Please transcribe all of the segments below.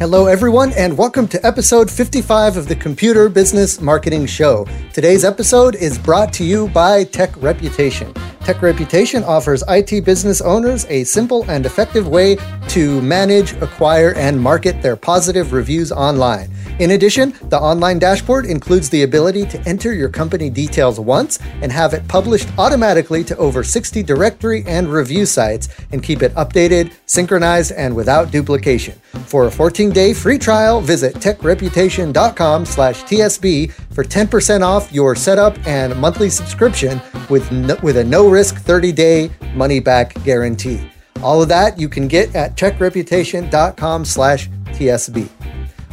Hello, everyone, and welcome to episode 55 of the Computer Business Marketing Show. Today's episode is brought to you by Tech Reputation. Tech Reputation offers IT business owners a simple and effective way to manage, acquire, and market their positive reviews online. In addition, the online dashboard includes the ability to enter your company details once and have it published automatically to over 60 directory and review sites and keep it updated, synchronized, and without duplication. For a 14-day free trial, visit techreputation.com slash TSB for 10% off your setup and monthly subscription with, no, with a no-risk 30-day money-back guarantee. All of that you can get at techreputation.com slash TSB.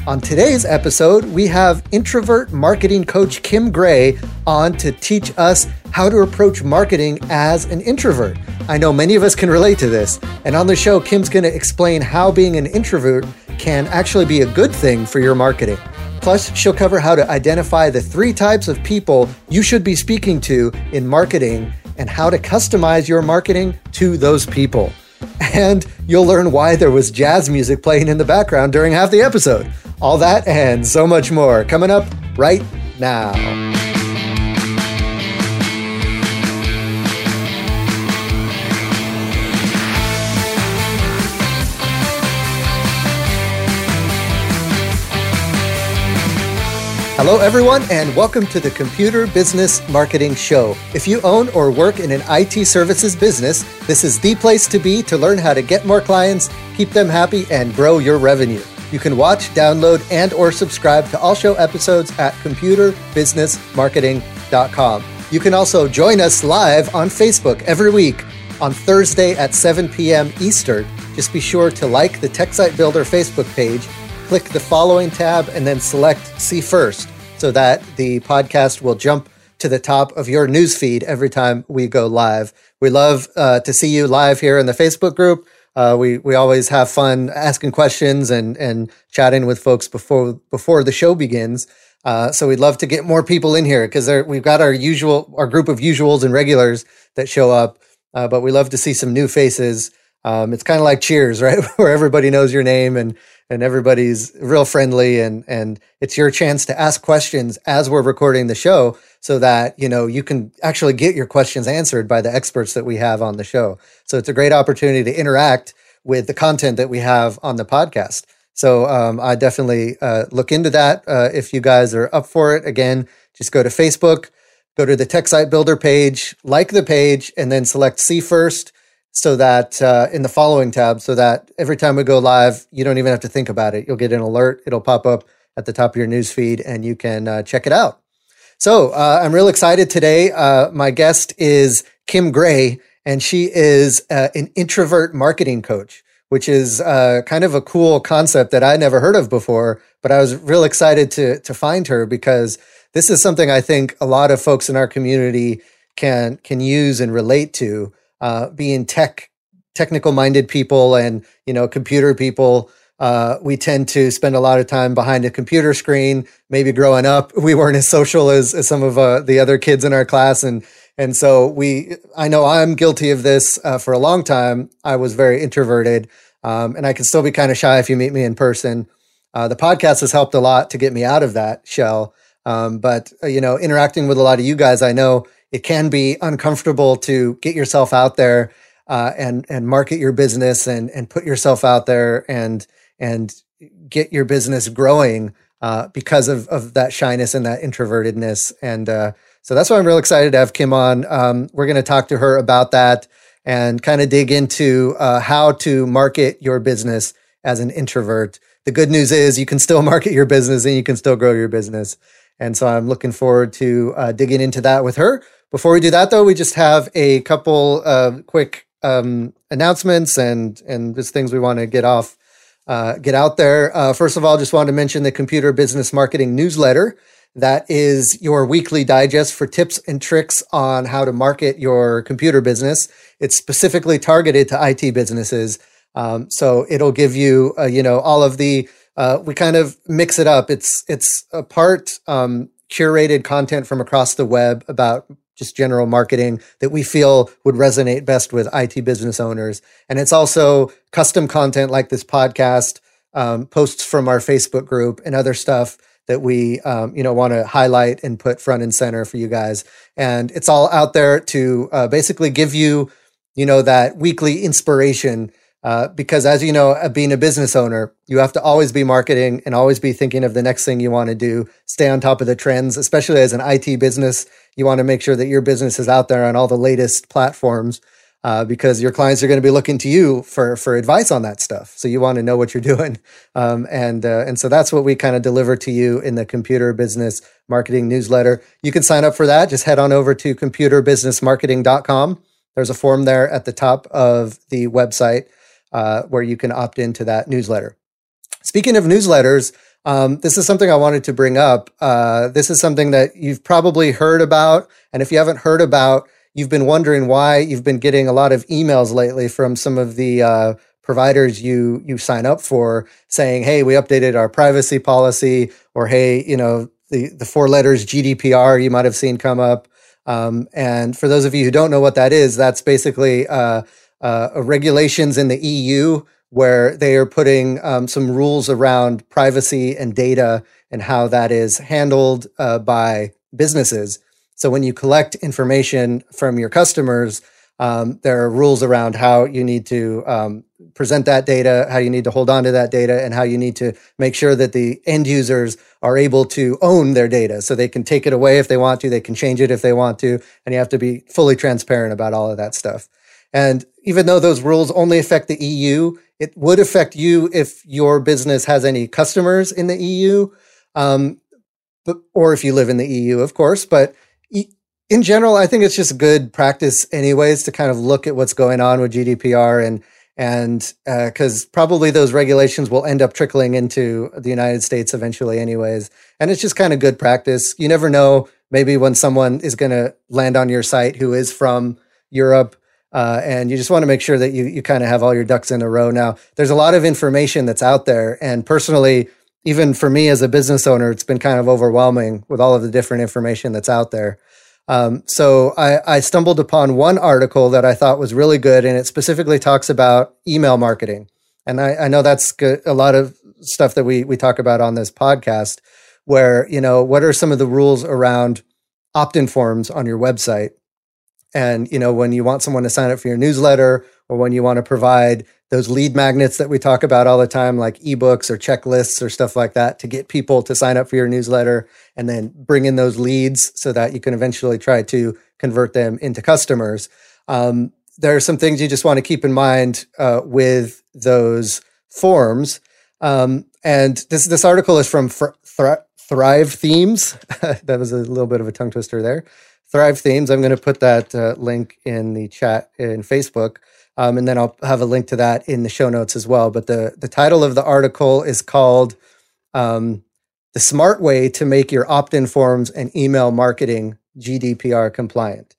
On today's episode, we have introvert marketing coach Kim Gray on to teach us how to approach marketing as an introvert. I know many of us can relate to this. And on the show, Kim's going to explain how being an introvert can actually be a good thing for your marketing. Plus, she'll cover how to identify the three types of people you should be speaking to in marketing and how to customize your marketing to those people. And you'll learn why there was jazz music playing in the background during half the episode. All that and so much more coming up right now. Hello, everyone, and welcome to the Computer Business Marketing Show. If you own or work in an IT services business, this is the place to be to learn how to get more clients, keep them happy, and grow your revenue. You can watch, download, and or subscribe to all show episodes at computerbusinessmarketing.com. You can also join us live on Facebook every week on Thursday at 7 p.m. Eastern. Just be sure to like the Tech Site Builder Facebook page, click the following tab, and then select See First so that the podcast will jump to the top of your newsfeed every time we go live. We love uh, to see you live here in the Facebook group. Uh, we we always have fun asking questions and and chatting with folks before before the show begins. Uh, so we'd love to get more people in here because we've got our usual our group of usuals and regulars that show up, uh, but we love to see some new faces. Um, it's kind of like Cheers, right, where everybody knows your name and and everybody's real friendly and and it's your chance to ask questions as we're recording the show so that you know you can actually get your questions answered by the experts that we have on the show. So it's a great opportunity to interact with the content that we have on the podcast. So um, i definitely uh, look into that uh, if you guys are up for it. Again just go to facebook go to the tech site builder page like the page and then select see first so that uh, in the following tab, so that every time we go live, you don't even have to think about it. You'll get an alert. It'll pop up at the top of your news feed, and you can uh, check it out. So uh, I'm real excited today. Uh, my guest is Kim Gray, and she is uh, an introvert marketing coach, which is uh, kind of a cool concept that I never heard of before. But I was real excited to to find her because this is something I think a lot of folks in our community can can use and relate to uh, being tech technical minded people and you know computer people uh, we tend to spend a lot of time behind a computer screen. Maybe growing up we weren't as social as, as some of uh, the other kids in our class. And and so we i know i'm guilty of this uh, for a long time. I was very introverted um, and i can still be kind of shy if you meet me in person. Uh, the podcast has helped a lot to get me out of that shell. Um, but uh, you know interacting with a lot of you guys i know it can be uncomfortable to get yourself out there uh, and and market your business and and put yourself out there and and get your business growing uh, because of of that shyness and that introvertedness and uh, so that's why I'm real excited to have Kim on. Um, we're going to talk to her about that and kind of dig into uh, how to market your business as an introvert. The good news is you can still market your business and you can still grow your business. And so I'm looking forward to uh, digging into that with her. Before we do that, though, we just have a couple uh, quick um, announcements and and just things we want to get off, uh, get out there. Uh, first of all, just wanted to mention the Computer Business Marketing newsletter. That is your weekly digest for tips and tricks on how to market your computer business. It's specifically targeted to IT businesses, um, so it'll give you, uh, you know, all of the. Uh, we kind of mix it up. It's it's a part um, curated content from across the web about just general marketing that we feel would resonate best with IT business owners. And it's also custom content like this podcast um, posts from our Facebook group and other stuff that we um, you know want to highlight and put front and center for you guys. And it's all out there to uh, basically give you you know that weekly inspiration. Uh, because as you know, uh, being a business owner, you have to always be marketing and always be thinking of the next thing you want to do. Stay on top of the trends, especially as an IT business. You want to make sure that your business is out there on all the latest platforms uh, because your clients are going to be looking to you for for advice on that stuff. So you want to know what you're doing, um, and uh, and so that's what we kind of deliver to you in the Computer Business Marketing newsletter. You can sign up for that. Just head on over to computerbusinessmarketing.com. There's a form there at the top of the website uh, where you can opt into that newsletter. Speaking of newsletters. Um, this is something I wanted to bring up. Uh, this is something that you've probably heard about. And if you haven't heard about, you've been wondering why you've been getting a lot of emails lately from some of the uh, providers you you sign up for saying, "Hey, we updated our privacy policy," or "Hey, you know the the four letters GDPR you might have seen come up." Um, and for those of you who don't know what that is, that's basically uh, uh, regulations in the EU where they are putting um, some rules around privacy and data and how that is handled uh, by businesses. So when you collect information from your customers, um, there are rules around how you need to um, present that data, how you need to hold on to that data, and how you need to make sure that the end users are able to own their data. So they can take it away if they want to, they can change it if they want to, and you have to be fully transparent about all of that stuff. And even though those rules only affect the EU, it would affect you if your business has any customers in the EU, um, but, or if you live in the EU, of course. But in general, I think it's just good practice, anyways, to kind of look at what's going on with GDPR and and because uh, probably those regulations will end up trickling into the United States eventually, anyways. And it's just kind of good practice. You never know. Maybe when someone is going to land on your site who is from Europe, uh, and you just want to make sure that you you kind of have all your ducks in a row. Now, there's a lot of information that's out there, and personally, even for me as a business owner, it's been kind of overwhelming with all of the different information that's out there. Um, so I, I, stumbled upon one article that I thought was really good, and it specifically talks about email marketing. And I, I know that's good, a lot of stuff that we we talk about on this podcast. Where you know what are some of the rules around opt-in forms on your website, and you know when you want someone to sign up for your newsletter, or when you want to provide those lead magnets that we talk about all the time, like ebooks or checklists or stuff like that, to get people to sign up for your newsletter and then bring in those leads so that you can eventually try to convert them into customers. Um, there are some things you just want to keep in mind uh, with those forms. Um, and this this article is from Thrive Themes. that was a little bit of a tongue twister there. Thrive Themes. I'm going to put that uh, link in the chat in Facebook. Um, and then I'll have a link to that in the show notes as well. But the, the title of the article is called um, The Smart Way to Make Your Opt in Forms and Email Marketing GDPR Compliant.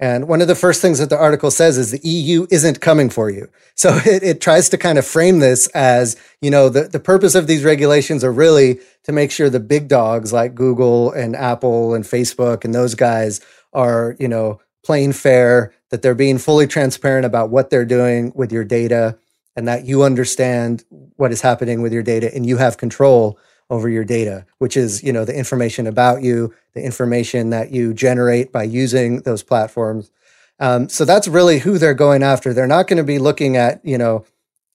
And one of the first things that the article says is the EU isn't coming for you. So it, it tries to kind of frame this as, you know, the, the purpose of these regulations are really to make sure the big dogs like Google and Apple and Facebook and those guys are, you know, playing fair, that they're being fully transparent about what they're doing with your data and that you understand what is happening with your data and you have control over your data, which is, you know, the information about you, the information that you generate by using those platforms. Um, so that's really who they're going after. They're not going to be looking at, you know,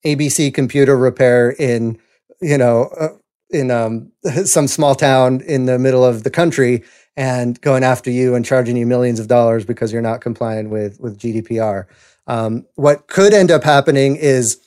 ABC computer repair in, you know, uh, in um, some small town in the middle of the country and going after you and charging you millions of dollars because you're not complying with with GDPR. Um, what could end up happening is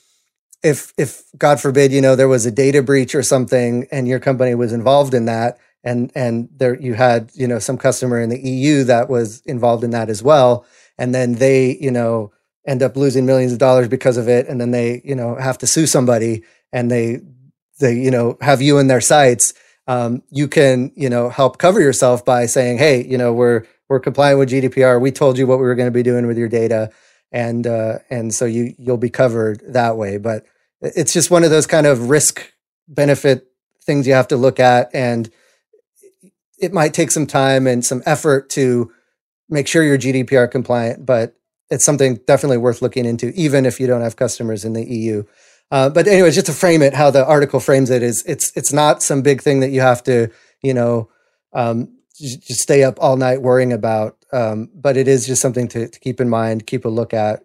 if if God forbid you know there was a data breach or something and your company was involved in that and and there you had you know some customer in the EU that was involved in that as well and then they you know end up losing millions of dollars because of it and then they you know have to sue somebody and they they you know have you in their sights. um, you can you know help cover yourself by saying, hey, you know we're we're complying with GDPR. We told you what we were going to be doing with your data, and uh, and so you you'll be covered that way. But it's just one of those kind of risk benefit things you have to look at, and it might take some time and some effort to make sure you're GDPR compliant. But it's something definitely worth looking into, even if you don't have customers in the EU. Uh, but anyways, just to frame it, how the article frames it is, it's it's not some big thing that you have to, you know, um, just stay up all night worrying about. Um, but it is just something to, to keep in mind, keep a look at,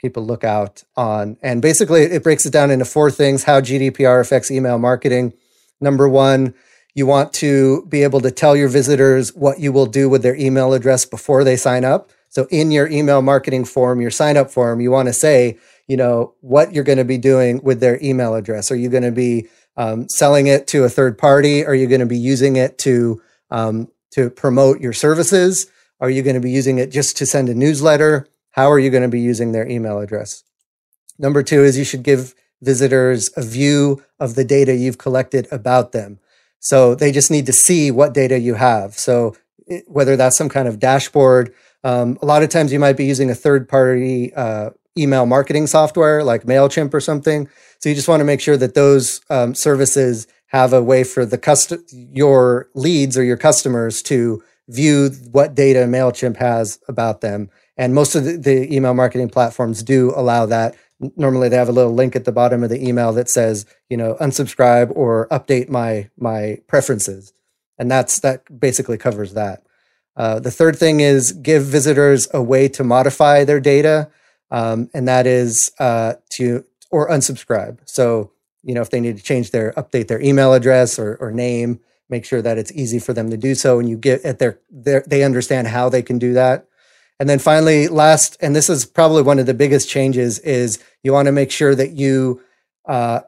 keep a lookout on. And basically, it breaks it down into four things: how GDPR affects email marketing. Number one, you want to be able to tell your visitors what you will do with their email address before they sign up. So in your email marketing form, your sign up form, you want to say, you know, what you're going to be doing with their email address. Are you going to be um, selling it to a third party? Are you going to be using it to um, to promote your services? Are you going to be using it just to send a newsletter? How are you going to be using their email address? Number two is you should give visitors a view of the data you've collected about them. So they just need to see what data you have. So it, whether that's some kind of dashboard, um, a lot of times you might be using a third party uh, email marketing software like MailChimp or something. So you just want to make sure that those um, services have a way for the cust- your leads or your customers to view what data MailChimp has about them. And most of the, the email marketing platforms do allow that. Normally they have a little link at the bottom of the email that says you know unsubscribe or update my my preferences. And that's that basically covers that. Uh, the third thing is give visitors a way to modify their data um, and that is uh, to or unsubscribe. So you know if they need to change their update their email address or, or name make sure that it's easy for them to do so and you get at their, their they understand how they can do that and then finally, last, and this is probably one of the biggest changes, is you want to make sure that you uh,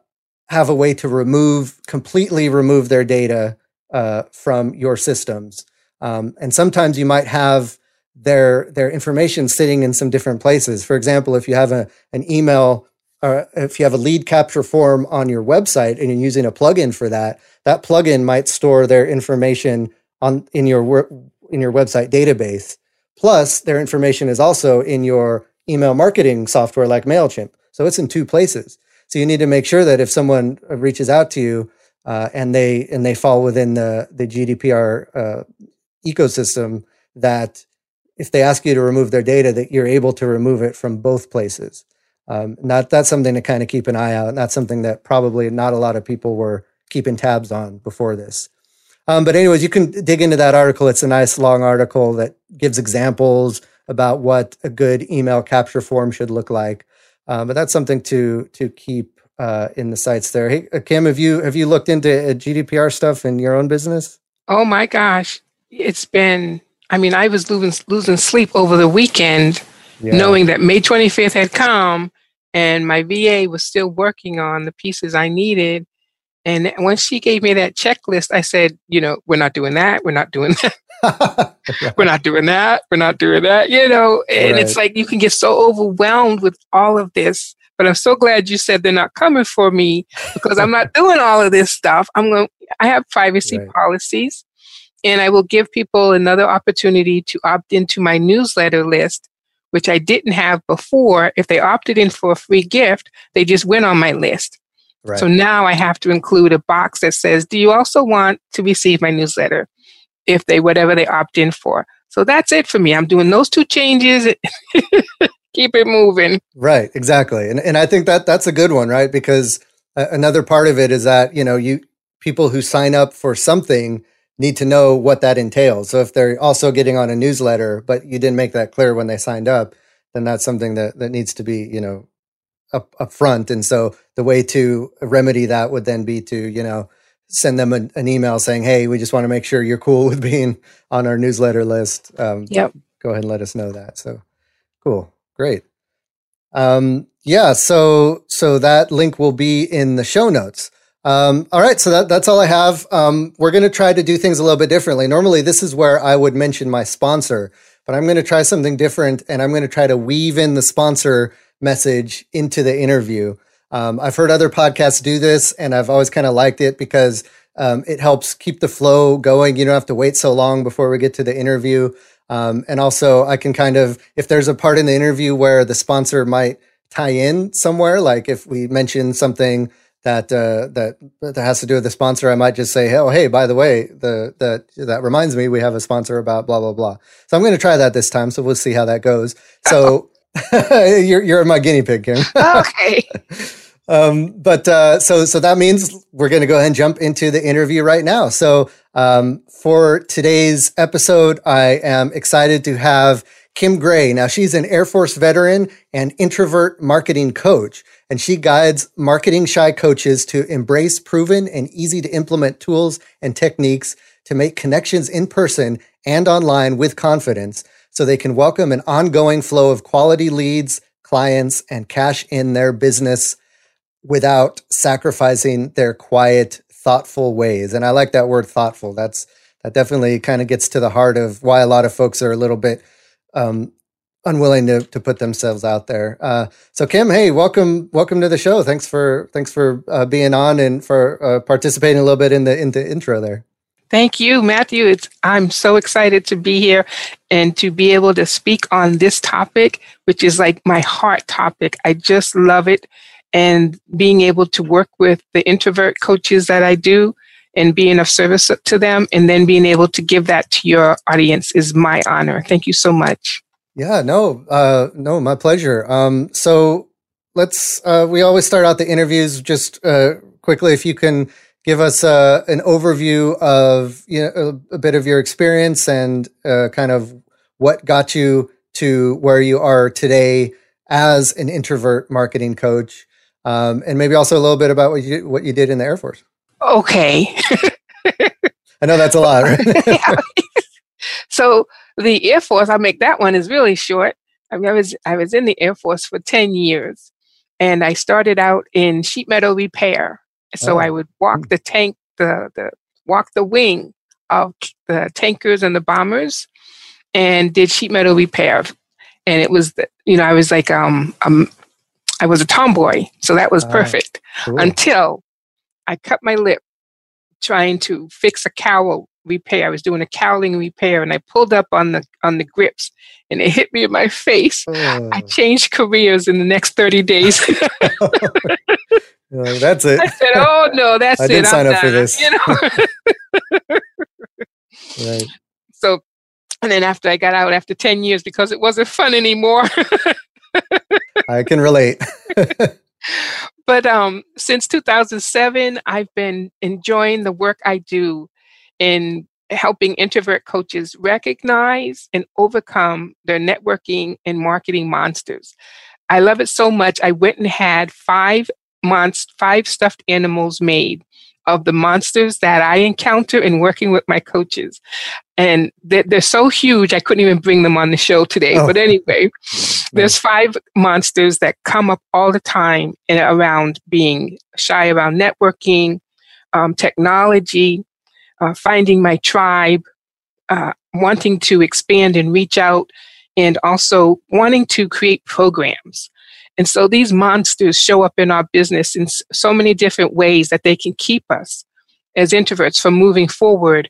have a way to remove, completely remove their data uh, from your systems. Um, and sometimes you might have their their information sitting in some different places. For example, if you have a an email if you have a lead capture form on your website and you're using a plugin for that, that plugin might store their information on in your in your website database. Plus, their information is also in your email marketing software like MailChimp. So it's in two places. So you need to make sure that if someone reaches out to you uh, and they and they fall within the the GDPR uh, ecosystem, that if they ask you to remove their data, that you're able to remove it from both places. Um, not that's something to kind of keep an eye out. And that's something that probably not a lot of people were keeping tabs on before this. Um, but anyways, you can dig into that article. It's a nice long article that gives examples about what a good email capture form should look like. Um, but that's something to to keep uh, in the sights there. Hey, uh, Kim, have you have you looked into uh, GDPR stuff in your own business? Oh my gosh, it's been. I mean, I was losing losing sleep over the weekend, yeah. knowing that May 25th had come, and my VA was still working on the pieces I needed, and when she gave me that checklist, I said, you know, we're not doing that. We're not doing that. we're not doing that. We're not doing that. You know, and right. it's like you can get so overwhelmed with all of this. But I'm so glad you said they're not coming for me because I'm not doing all of this stuff. I'm going. I have privacy right. policies, and I will give people another opportunity to opt into my newsletter list, which I didn't have before. If they opted in for a free gift, they just went on my list. Right. So now I have to include a box that says, Do you also want to receive my newsletter? If they, whatever they opt in for. So that's it for me. I'm doing those two changes. Keep it moving. Right, exactly. And, and I think that that's a good one, right? Because uh, another part of it is that, you know, you people who sign up for something need to know what that entails. So if they're also getting on a newsletter, but you didn't make that clear when they signed up, then that's something that, that needs to be, you know, up, up front. And so the way to remedy that would then be to, you know, send them an, an email saying, Hey, we just want to make sure you're cool with being on our newsletter list. Um, yep. Go ahead and let us know that. So cool. Great. Um, yeah. So, so that link will be in the show notes. Um, all right, so that, that's all I have. Um, we're going to try to do things a little bit differently. Normally, this is where I would mention my sponsor, but I'm going to try something different, and I'm going to try to weave in the sponsor message into the interview. Um, I've heard other podcasts do this, and I've always kind of liked it because um, it helps keep the flow going. You don't have to wait so long before we get to the interview. Um, and also, I can kind of, if there's a part in the interview where the sponsor might tie in somewhere, like if we mention something that uh, that that has to do with the sponsor, I might just say, "Oh, hey, by the way, the that that reminds me, we have a sponsor about blah blah blah." So I'm going to try that this time. So we'll see how that goes. So you're you're my guinea pig, Kim. okay. um, but uh, so so that means we're going to go ahead and jump into the interview right now. So um, for today's episode, I am excited to have Kim Gray. Now she's an Air Force veteran and introvert marketing coach, and she guides marketing shy coaches to embrace proven and easy to implement tools and techniques to make connections in person and online with confidence so they can welcome an ongoing flow of quality leads, clients, and cash in their business without sacrificing their quiet, thoughtful ways. And I like that word thoughtful. That's that definitely kind of gets to the heart of why a lot of folks are a little bit um, unwilling to to put themselves out there. Uh, so Kim, hey, welcome welcome to the show. Thanks for thanks for uh, being on and for uh, participating a little bit in the in the intro there. Thank you, Matthew. It's, I'm so excited to be here and to be able to speak on this topic, which is like my heart topic. I just love it and being able to work with the introvert coaches that I do and being of service to them and then being able to give that to your audience is my honor. Thank you so much. Yeah, no, uh, no, my pleasure. Um, so let's, uh, we always start out the interviews just uh, quickly. If you can give us uh, an overview of you know, a, a, bit of your experience and uh, kind of what got you to where you are today as an introvert marketing coach um, and maybe also a little bit about what you what you did in the Air Force. Okay. I know that's a lot, right? so the Air Force, I'll make that one is really short. I, mean, I was I was in the Air Force for ten years, and I started out in sheet metal repair. So oh. I would walk hmm. the tank, the the walk the wing of the tankers and the bombers, and did sheet metal repair. And it was, the, you know, I was like um, um I was a tomboy, so that was ah, perfect cool. until I cut my lip trying to fix a cowl repair. I was doing a cowling repair and I pulled up on the on the grips and it hit me in my face. Oh. I changed careers in the next 30 days. that's it. I said, "Oh no, that's I it." I didn't sign I'm up done. for this. You know. right. So, and then after I got out after 10 years because it wasn't fun anymore. I can relate. but um, since 2007, I've been enjoying the work I do in helping introvert coaches recognize and overcome their networking and marketing monsters. I love it so much. I went and had five months, five stuffed animals made of the monsters that I encounter in working with my coaches. And they're, they're so huge, I couldn't even bring them on the show today. Oh. But anyway, there's five monsters that come up all the time and around being shy around networking, um, technology, uh, finding my tribe, uh, wanting to expand and reach out, and also wanting to create programs. And so these monsters show up in our business in so many different ways that they can keep us as introverts from moving forward,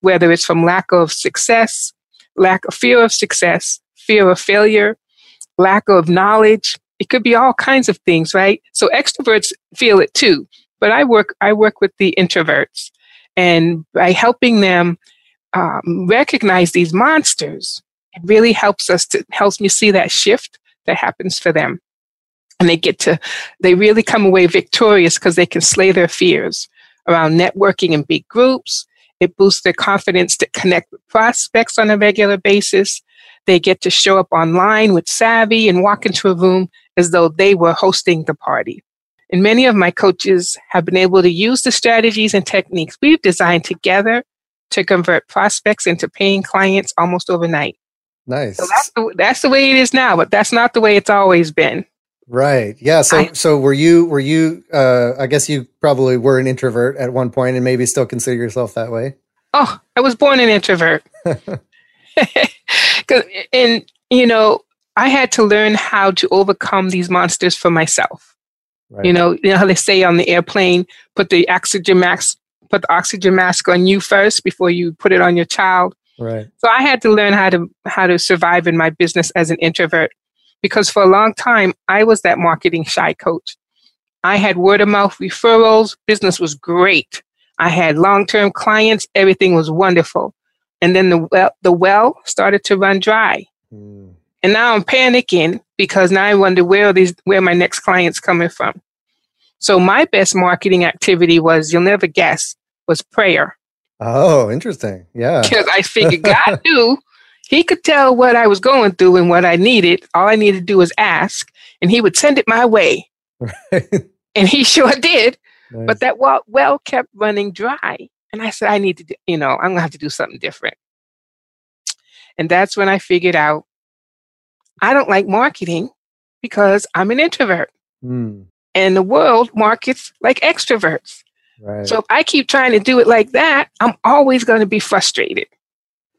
whether it's from lack of success, lack of fear of success, fear of failure, lack of knowledge. It could be all kinds of things, right? So extroverts feel it too. But I work, I work with the introverts and by helping them um, recognize these monsters, it really helps us to, helps me see that shift that happens for them. And they get to they really come away victorious because they can slay their fears around networking in big groups. It boosts their confidence to connect with prospects on a regular basis. They get to show up online with savvy and walk into a room as though they were hosting the party and many of my coaches have been able to use the strategies and techniques we've designed together to convert prospects into paying clients almost overnight nice so that's the, that's the way it is now but that's not the way it's always been Right. Yeah. So, I, so were you, were you, uh, I guess you probably were an introvert at one point and maybe still consider yourself that way. Oh, I was born an introvert. and, you know, I had to learn how to overcome these monsters for myself. Right. You know, you know how they say on the airplane, put the oxygen mask, put the oxygen mask on you first before you put it on your child. Right. So I had to learn how to how to survive in my business as an introvert because for a long time, I was that marketing shy coach. I had word of mouth referrals. Business was great. I had long term clients. Everything was wonderful. And then the well, the well started to run dry. Mm. And now I'm panicking because now I wonder where these where my next clients coming from. So my best marketing activity was, you'll never guess, was prayer. Oh, interesting. Yeah. Because I figured God knew he could tell what I was going through and what I needed. All I needed to do was ask, and he would send it my way. Right. And he sure did. Nice. But that well, well kept running dry. And I said, I need to, do, you know, I'm going to have to do something different. And that's when I figured out I don't like marketing because I'm an introvert. Mm. And the world markets like extroverts. Right. So if I keep trying to do it like that, I'm always going to be frustrated.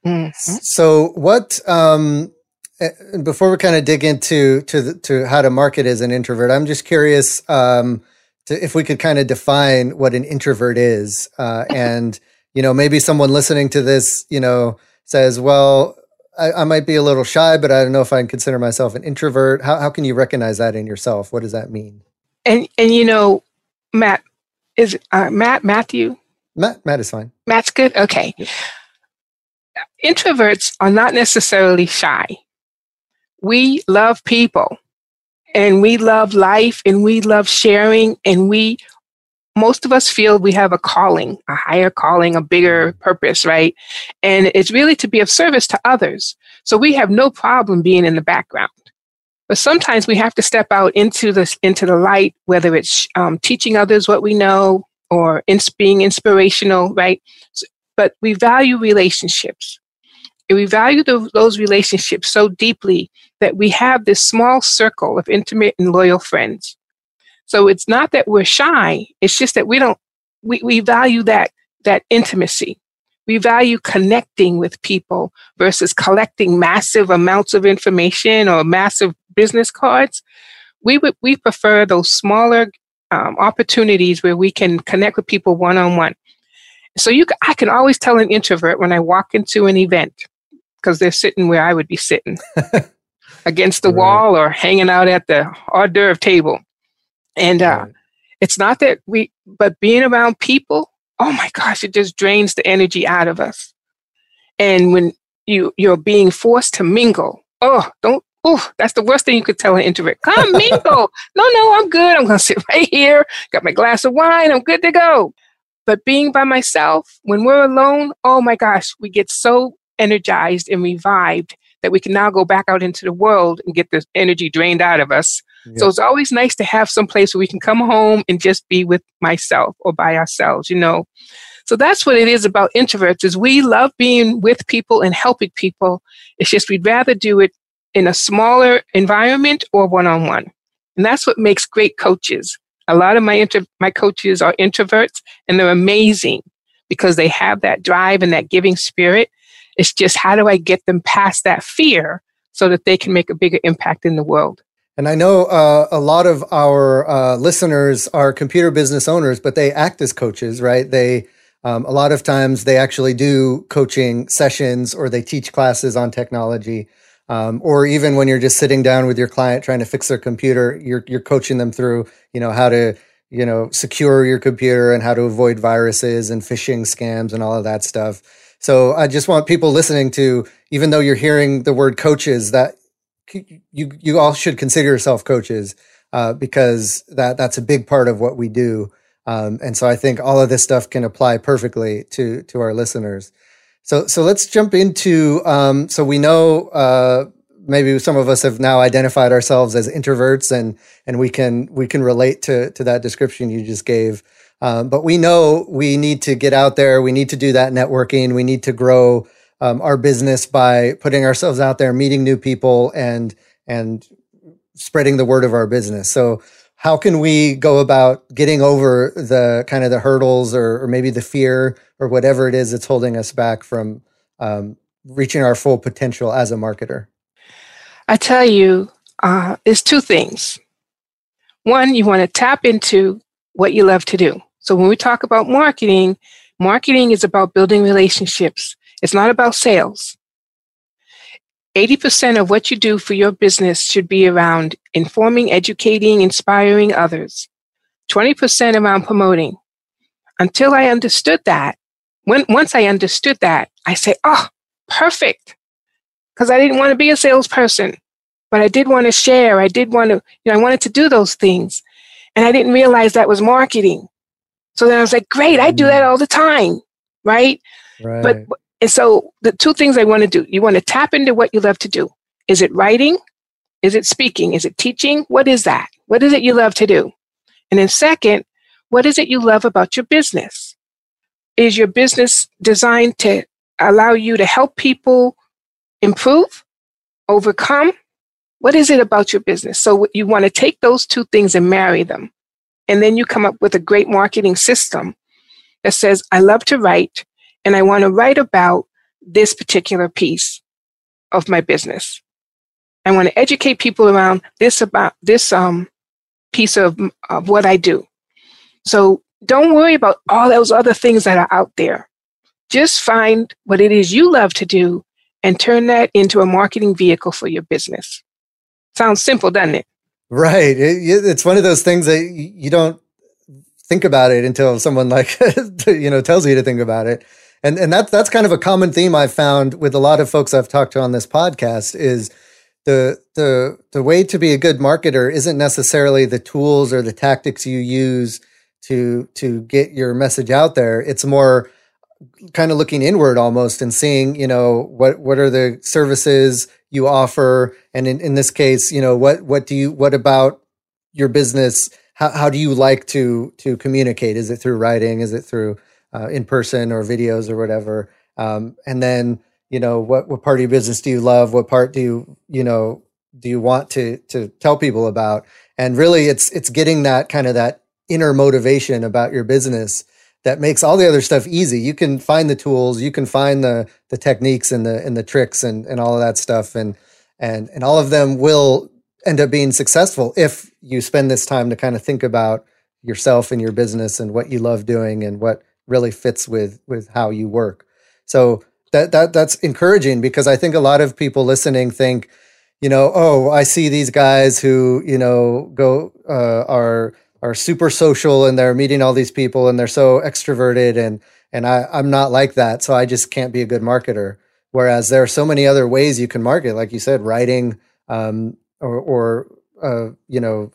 Mm-hmm. So what? Um, eh, before we kind of dig into to the, to how to market as an introvert, I'm just curious um, to, if we could kind of define what an introvert is, uh, and you know maybe someone listening to this, you know, says, well. I, I, might be a little shy, but I don't know if I consider myself an introvert. How, how can you recognize that in yourself? What does that mean? And and you know, Matt, is uh, Matt Matthew? Matt Matt is fine. Matt's good. Okay. Yep. Introverts are not necessarily shy. We love people, and we love life, and we love sharing, and we most of us feel we have a calling, a higher calling, a bigger purpose, right? And it's really to be of service to others. So we have no problem being in the background. But sometimes we have to step out into the into the light, whether it's um, teaching others what we know or ins- being inspirational, right? So, but we value relationships. And we value the, those relationships so deeply that we have this small circle of intimate and loyal friends. So it's not that we're shy; it's just that we don't we, we value that that intimacy. We value connecting with people versus collecting massive amounts of information or massive business cards. We would we prefer those smaller um, opportunities where we can connect with people one on one. So you, I can always tell an introvert when I walk into an event because they're sitting where I would be sitting, against the right. wall or hanging out at the hors d'oeuvre table. And uh, right. it's not that we, but being around people, oh my gosh, it just drains the energy out of us. And when you you're being forced to mingle, oh, don't Oh, that's the worst thing you could tell an introvert. Come mingle. no, no, I'm good. I'm going to sit right here. Got my glass of wine. I'm good to go. But being by myself, when we're alone, oh my gosh, we get so energized and revived that we can now go back out into the world and get this energy drained out of us. Yeah. So it's always nice to have some place where we can come home and just be with myself or by ourselves, you know. So that's what it is about introverts is we love being with people and helping people. It's just we'd rather do it in a smaller environment or one on one. And that's what makes great coaches. A lot of my inter- my coaches are introverts and they're amazing because they have that drive and that giving spirit. It's just how do I get them past that fear so that they can make a bigger impact in the world? And I know uh, a lot of our uh, listeners are computer business owners, but they act as coaches, right? They um, a lot of times they actually do coaching sessions or they teach classes on technology. Um, or even when you're just sitting down with your client trying to fix their computer, you're you're coaching them through, you know, how to you know secure your computer and how to avoid viruses and phishing scams and all of that stuff. So I just want people listening to, even though you're hearing the word coaches, that you you all should consider yourself coaches uh, because that that's a big part of what we do. Um, and so I think all of this stuff can apply perfectly to to our listeners. So so let's jump into um, so we know uh, maybe some of us have now identified ourselves as introverts and and we can we can relate to to that description you just gave. Um, but we know we need to get out there. We need to do that networking. We need to grow um, our business by putting ourselves out there, meeting new people, and and spreading the word of our business. So how can we go about getting over the kind of the hurdles or, or maybe the fear or whatever it is that's holding us back from um, reaching our full potential as a marketer? I tell you, uh, it's two things. One, you want to tap into what you love to do. So when we talk about marketing, marketing is about building relationships. It's not about sales. 80% of what you do for your business should be around informing, educating, inspiring others. 20% around promoting. Until I understood that, when, once I understood that, I say, oh, perfect. Because I didn't want to be a salesperson, but I did want to share. I did want to, you know, I wanted to do those things. And I didn't realize that was marketing. So then I was like, great, I do that mm. all the time. Right. Right. But, and so the two things I want to do, you want to tap into what you love to do. Is it writing? Is it speaking? Is it teaching? What is that? What is it you love to do? And then second, what is it you love about your business? Is your business designed to allow you to help people improve, overcome? What is it about your business? So you want to take those two things and marry them. And then you come up with a great marketing system that says, I love to write and I want to write about this particular piece of my business. I want to educate people around this about this um, piece of, of what I do. So don't worry about all those other things that are out there. Just find what it is you love to do and turn that into a marketing vehicle for your business. Sounds simple, doesn't it? Right. It, it's one of those things that you don't think about it until someone like you know tells you to think about it. And and that's that's kind of a common theme I've found with a lot of folks I've talked to on this podcast is the the the way to be a good marketer isn't necessarily the tools or the tactics you use to to get your message out there. It's more kind of looking inward almost and seeing, you know, what what are the services you offer and in, in this case, you know, what what do you what about your business how, how do you like to to communicate? Is it through writing? Is it through uh, in person or videos or whatever? Um, and then you know what what part of your business do you love what part do you you know do you want to to tell people about and really it's it's getting that kind of that inner motivation about your business that makes all the other stuff easy. You can find the tools you can find the the techniques and the and the tricks and and all of that stuff and and and all of them will end up being successful if you spend this time to kind of think about yourself and your business and what you love doing and what really fits with with how you work. So that that that's encouraging because I think a lot of people listening think, you know, oh, I see these guys who you know go uh, are are super social and they're meeting all these people and they're so extroverted and and I I'm not like that, so I just can't be a good marketer. Whereas there are so many other ways you can market, like you said, writing um, or or uh, you know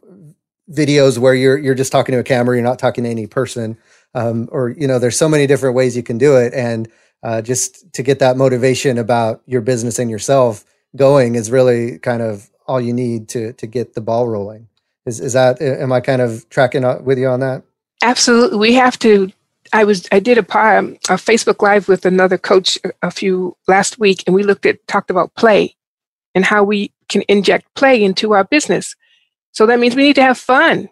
videos where you're you're just talking to a camera, you're not talking to any person, um, or you know, there's so many different ways you can do it and uh, just to get that motivation about your business and yourself going is really kind of all you need to to get the ball rolling. Is is that am I kind of tracking with you on that? Absolutely, we have to. I was I did a, um, a Facebook live with another coach a few last week, and we looked at talked about play and how we can inject play into our business. So that means we need to have fun.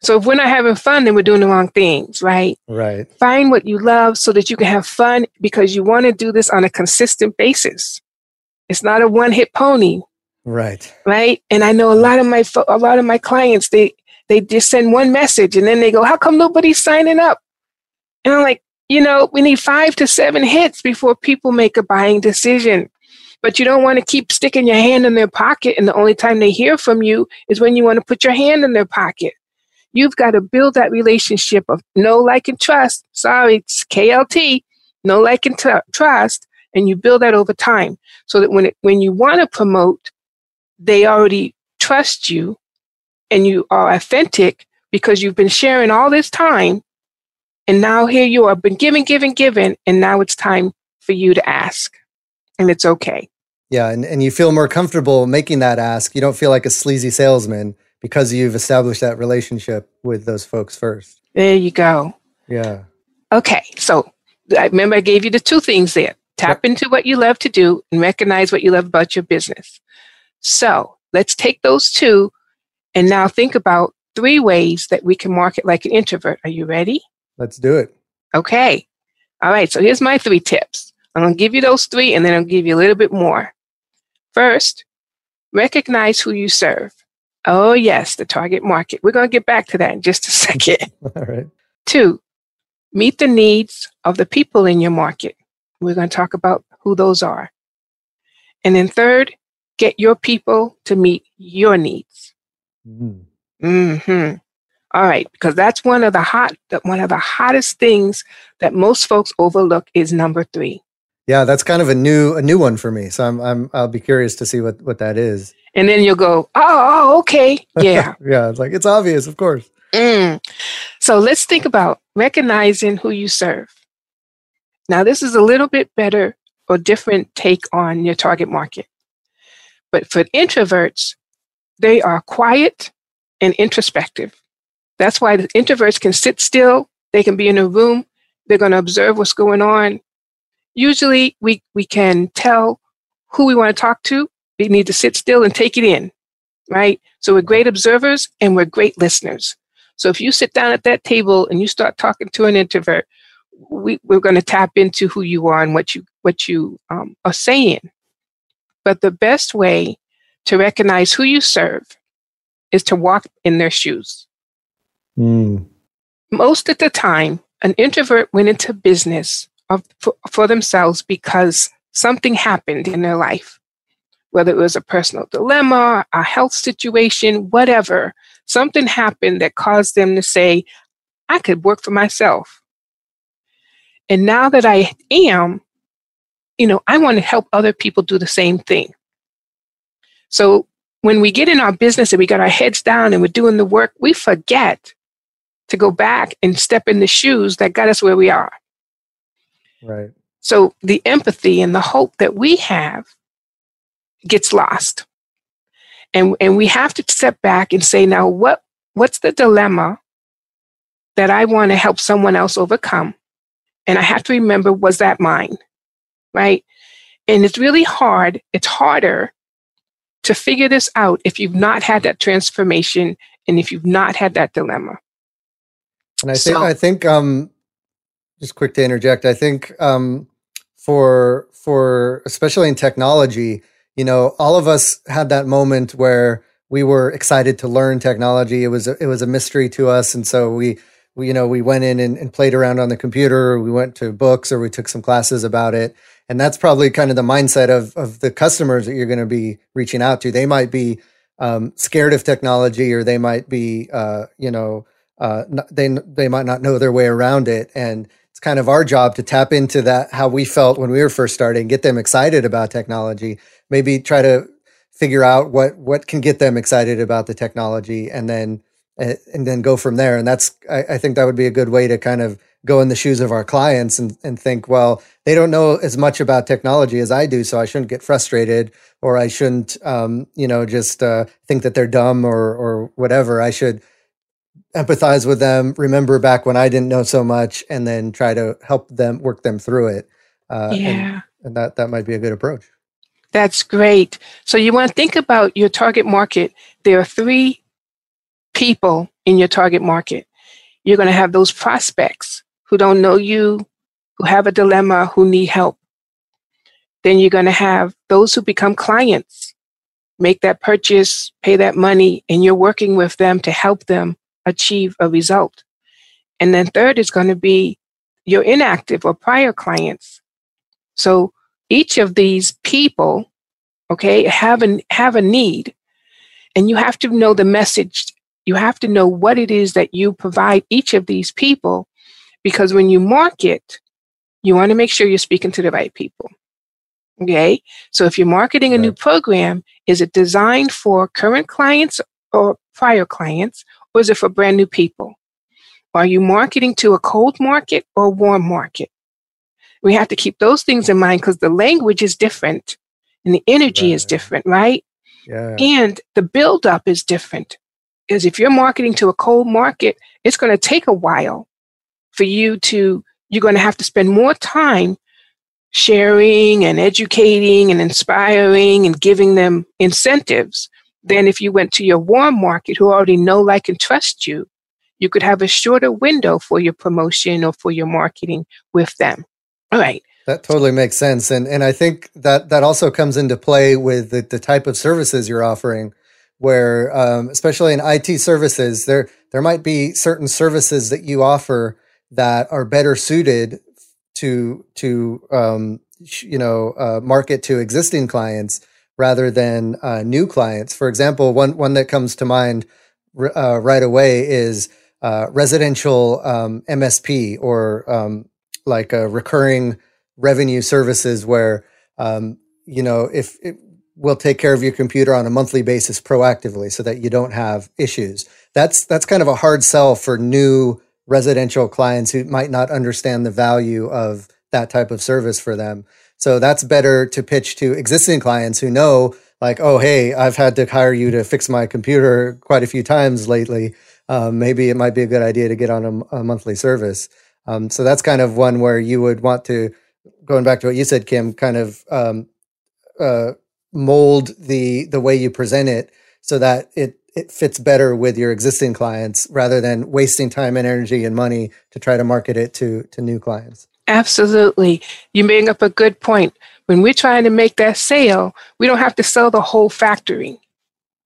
So if we're not having fun, then we're doing the wrong things, right? Right. Find what you love so that you can have fun because you want to do this on a consistent basis. It's not a one hit pony. Right. Right. And I know a lot of my, a lot of my clients, they, they just send one message and then they go, how come nobody's signing up? And I'm like, you know, we need five to seven hits before people make a buying decision. But you don't want to keep sticking your hand in their pocket. And the only time they hear from you is when you want to put your hand in their pocket. You've got to build that relationship of know like, and trust. Sorry, it's KLT, know like, and t- trust. And you build that over time so that when, it, when you want to promote, they already trust you and you are authentic because you've been sharing all this time. And now here you are, been giving, giving, giving. And now it's time for you to ask. And it's okay. Yeah. And, and you feel more comfortable making that ask. You don't feel like a sleazy salesman because you've established that relationship with those folks first. There you go. Yeah. Okay. So I remember I gave you the two things there. Tap into what you love to do and recognize what you love about your business. So let's take those two and now think about three ways that we can market like an introvert. Are you ready? Let's do it. Okay. All right. So here's my three tips. I'm going to give you those three and then I'll give you a little bit more. First, recognize who you serve. Oh, yes, the target market. We're going to get back to that in just a second. All right. Two, meet the needs of the people in your market. We're going to talk about who those are. And then third, get your people to meet your needs. Mm. Hmm. All right, because that's one of the hot, one of the hottest things that most folks overlook is number three. Yeah, that's kind of a new a new one for me. So I'm I'm I'll be curious to see what what that is and then you'll go, oh, oh okay, yeah, yeah. It's like it's obvious, of course. Mm. So let's think about recognizing who you serve. Now, this is a little bit better or different take on your target market. But for introverts, they are quiet and introspective. That's why the introverts can sit still, they can be in a room, they're going to observe what's going on. Usually, we, we can tell who we want to talk to. We need to sit still and take it in, right? So we're great observers and we're great listeners. So if you sit down at that table and you start talking to an introvert, we, we're going to tap into who you are and what you what you um, are saying. But the best way to recognize who you serve is to walk in their shoes. Mm. Most of the time, an introvert went into business of, for, for themselves because something happened in their life, whether it was a personal dilemma, a health situation, whatever. Something happened that caused them to say, I could work for myself. And now that I am, you know, I want to help other people do the same thing. So when we get in our business and we got our heads down and we're doing the work, we forget to go back and step in the shoes that got us where we are. Right. So the empathy and the hope that we have gets lost. And, and we have to step back and say, now what, what's the dilemma that I want to help someone else overcome? And I have to remember, was that mine? Right? And it's really hard. It's harder to figure this out if you've not had that transformation and if you've not had that dilemma. And I think so, I think um just quick to interject, I think um for for especially in technology, you know, all of us had that moment where we were excited to learn technology. It was a, it was a mystery to us, and so we, we you know we went in and, and played around on the computer. we went to books or we took some classes about it, and that's probably kind of the mindset of of the customers that you're going to be reaching out to. They might be um, scared of technology, or they might be uh, you know uh, they they might not know their way around it, and it's kind of our job to tap into that how we felt when we were first starting, get them excited about technology, maybe try to figure out what what can get them excited about the technology, and then and then go from there. And that's I, I think that would be a good way to kind of go in the shoes of our clients and, and think, well, they don't know as much about technology as I do, so I shouldn't get frustrated or I shouldn't, um, you know, just uh, think that they're dumb or or whatever. I should empathize with them, remember back when I didn't know so much, and then try to help them work them through it. Uh, yeah. And, and that, that might be a good approach. That's great. So you want to think about your target market. There are three people in your target market. You're going to have those prospects who don't know you, who have a dilemma, who need help. Then you're going to have those who become clients, make that purchase, pay that money, and you're working with them to help them achieve a result. And then third is going to be your inactive or prior clients. So each of these people, okay, have a, have a need and you have to know the message. You have to know what it is that you provide each of these people because when you market, you want to make sure you're speaking to the right people. Okay. So if you're marketing a new program, is it designed for current clients or prior clients or is it for brand new people? Are you marketing to a cold market or a warm market? We have to keep those things in mind because the language is different and the energy right. is different, right? Yeah. And the buildup is different. Because if you're marketing to a cold market, it's going to take a while for you to, you're going to have to spend more time sharing and educating and inspiring and giving them incentives than if you went to your warm market who already know, like, and trust you. You could have a shorter window for your promotion or for your marketing with them. All right. That totally makes sense. And and I think that that also comes into play with the, the type of services you're offering, where um, especially in IT services, there there might be certain services that you offer that are better suited to to um, you know uh, market to existing clients rather than uh, new clients. For example, one one that comes to mind uh, right away is uh, residential um, MSP or um, like a recurring revenue services where um, you know if it, we'll take care of your computer on a monthly basis proactively so that you don't have issues. that's that's kind of a hard sell for new residential clients who might not understand the value of that type of service for them. So that's better to pitch to existing clients who know like, oh, hey, I've had to hire you to fix my computer quite a few times lately. Um, maybe it might be a good idea to get on a, a monthly service. Um, so that's kind of one where you would want to, going back to what you said, Kim, kind of um, uh, mold the the way you present it so that it it fits better with your existing clients rather than wasting time and energy and money to try to market it to to new clients. Absolutely. You bring up a good point. When we're trying to make that sale, we don't have to sell the whole factory.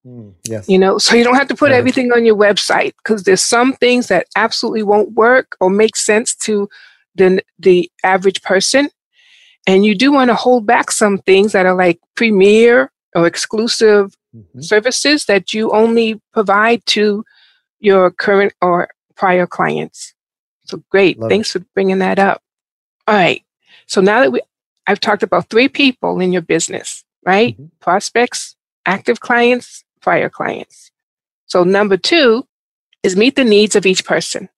Mm, yes. You know, so you don't have to put right. everything on your website because there's some things that absolutely won't work or make sense to the the average person. And you do want to hold back some things that are like premier or exclusive mm-hmm. services that you only provide to your current or prior clients. So great. Love Thanks it. for bringing that up. All right. So now that we I've talked about three people in your business, right? Mm-hmm. Prospects, active clients, prior clients. So number two is meet the needs of each person.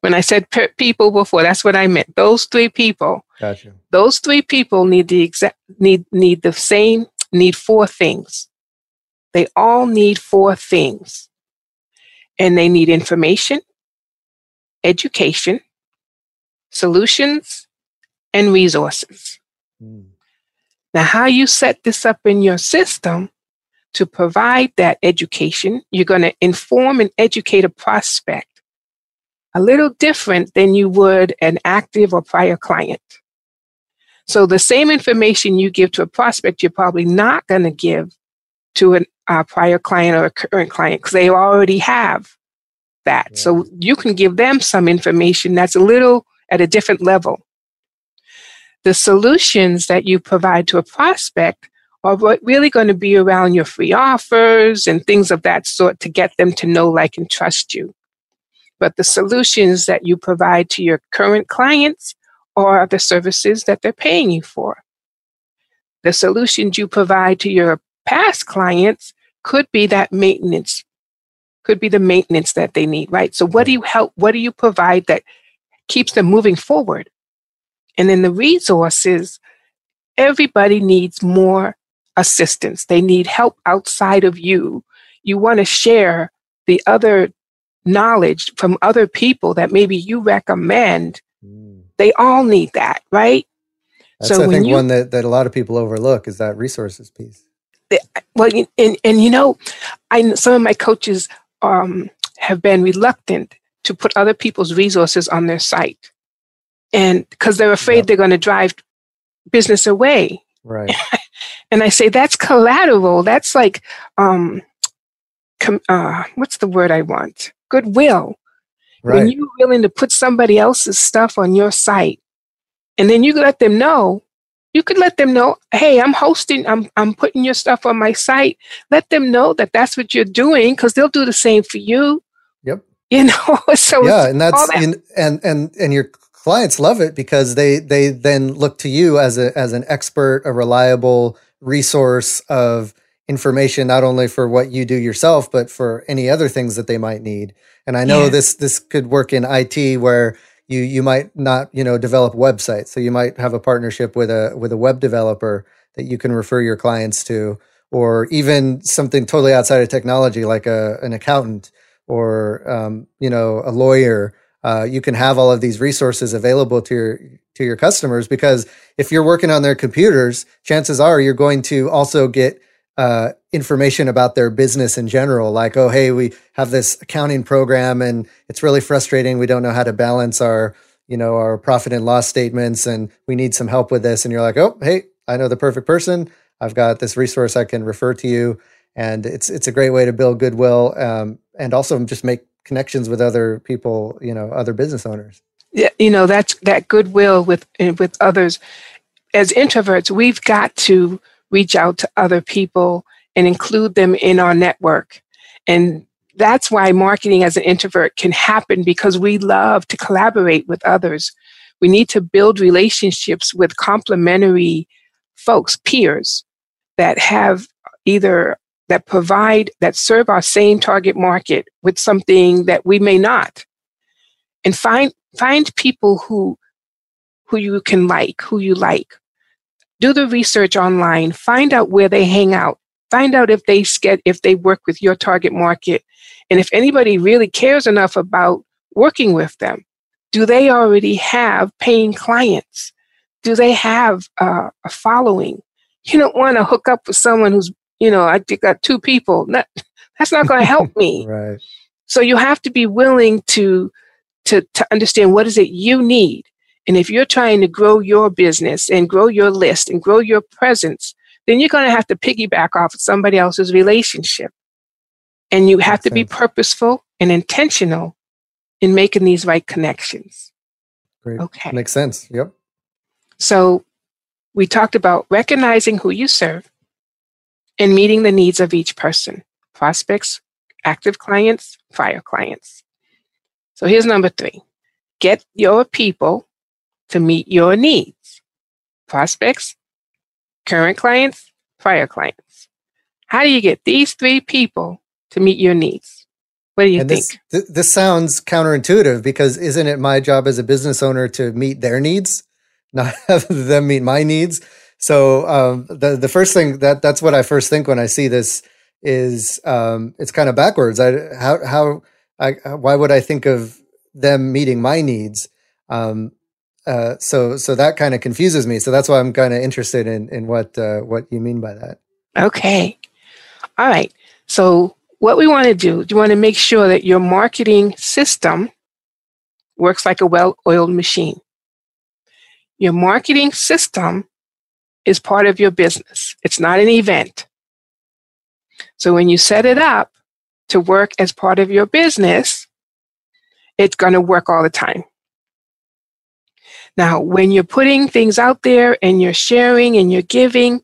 When I said per- people before, that's what I meant. Those three people. Gotcha. Those three people need the exact need need the same need four things. They all need four things. And they need information, education, solutions, and resources. Mm. Now, how you set this up in your system to provide that education, you're going to inform and educate a prospect a little different than you would an active or prior client. So the same information you give to a prospect, you're probably not going to give to a prior client or a current client because they already have that. Yeah. So you can give them some information that's a little at a different level. The solutions that you provide to a prospect are really going to be around your free offers and things of that sort to get them to know, like, and trust you. But the solutions that you provide to your current clients are the services that they're paying you for. The solutions you provide to your past clients could be that maintenance, could be the maintenance that they need, right? So, what do you help? What do you provide that keeps them moving forward? And then the resources, everybody needs more assistance. They need help outside of you. You want to share the other knowledge from other people that maybe you recommend. Mm. They all need that, right? That's, so I think, you, one that, that a lot of people overlook is that resources piece. Well, and, and you know, I some of my coaches um, have been reluctant to put other people's resources on their site, and because they're afraid yep. they're going to drive business away. Right. and I say that's collateral. That's like, um, com- uh, what's the word I want? Goodwill. Right. When you're willing to put somebody else's stuff on your site, and then you let them know, you could let them know, hey, I'm hosting, I'm I'm putting your stuff on my site. Let them know that that's what you're doing because they'll do the same for you. Yep. You know, so yeah, and that's that. in, and and and your clients love it because they they then look to you as a as an expert, a reliable resource of information not only for what you do yourself but for any other things that they might need. And i know yeah. this this could work in it where you you might not you know develop websites. So you might have a partnership with a with a web developer that you can refer your clients to or even something totally outside of technology like a an accountant or um, you know a lawyer. Uh, you can have all of these resources available to your to your customers because if you're working on their computers chances are you're going to also get uh, information about their business in general, like, oh, hey, we have this accounting program and it's really frustrating. We don't know how to balance our, you know, our profit and loss statements and we need some help with this. And you're like, oh, hey, I know the perfect person. I've got this resource I can refer to you. And it's it's a great way to build goodwill um, and also just make connections with other people, you know, other business owners. Yeah, you know, that's that goodwill with with others. As introverts, we've got to reach out to other people and include them in our network. And that's why marketing as an introvert can happen because we love to collaborate with others. We need to build relationships with complementary folks, peers that have either that provide, that serve our same target market with something that we may not. And find, find people who, who you can like, who you like. Do the research online, find out where they hang out, find out if they get, if they work with your target market. And if anybody really cares enough about working with them, do they already have paying clients? Do they have uh, a following? You don't want to hook up with someone who's, you know, I got two people. That, that's not going to help me. right. So you have to be willing to, to, to understand what is it you need. And if you're trying to grow your business and grow your list and grow your presence, then you're going to have to piggyback off of somebody else's relationship. And you have Makes to sense. be purposeful and intentional in making these right connections. Great. Okay. Makes sense. Yep. So we talked about recognizing who you serve and meeting the needs of each person prospects, active clients, fire clients. So here's number three get your people to meet your needs prospects, current clients, prior clients. How do you get these three people to meet your needs? What do you and think? This, th- this sounds counterintuitive because isn't it my job as a business owner to meet their needs, not have them meet my needs? So um, the the first thing that that's what I first think when I see this is um, it's kind of backwards. I how how I, why would I think of them meeting my needs? Um, uh, so so that kind of confuses me. So that's why I'm kind of interested in in what uh, what you mean by that. Okay, all right. So what we want to do, you want to make sure that your marketing system works like a well oiled machine. Your marketing system is part of your business, it's not an event. So when you set it up to work as part of your business, it's going to work all the time. Now, when you're putting things out there and you're sharing and you're giving,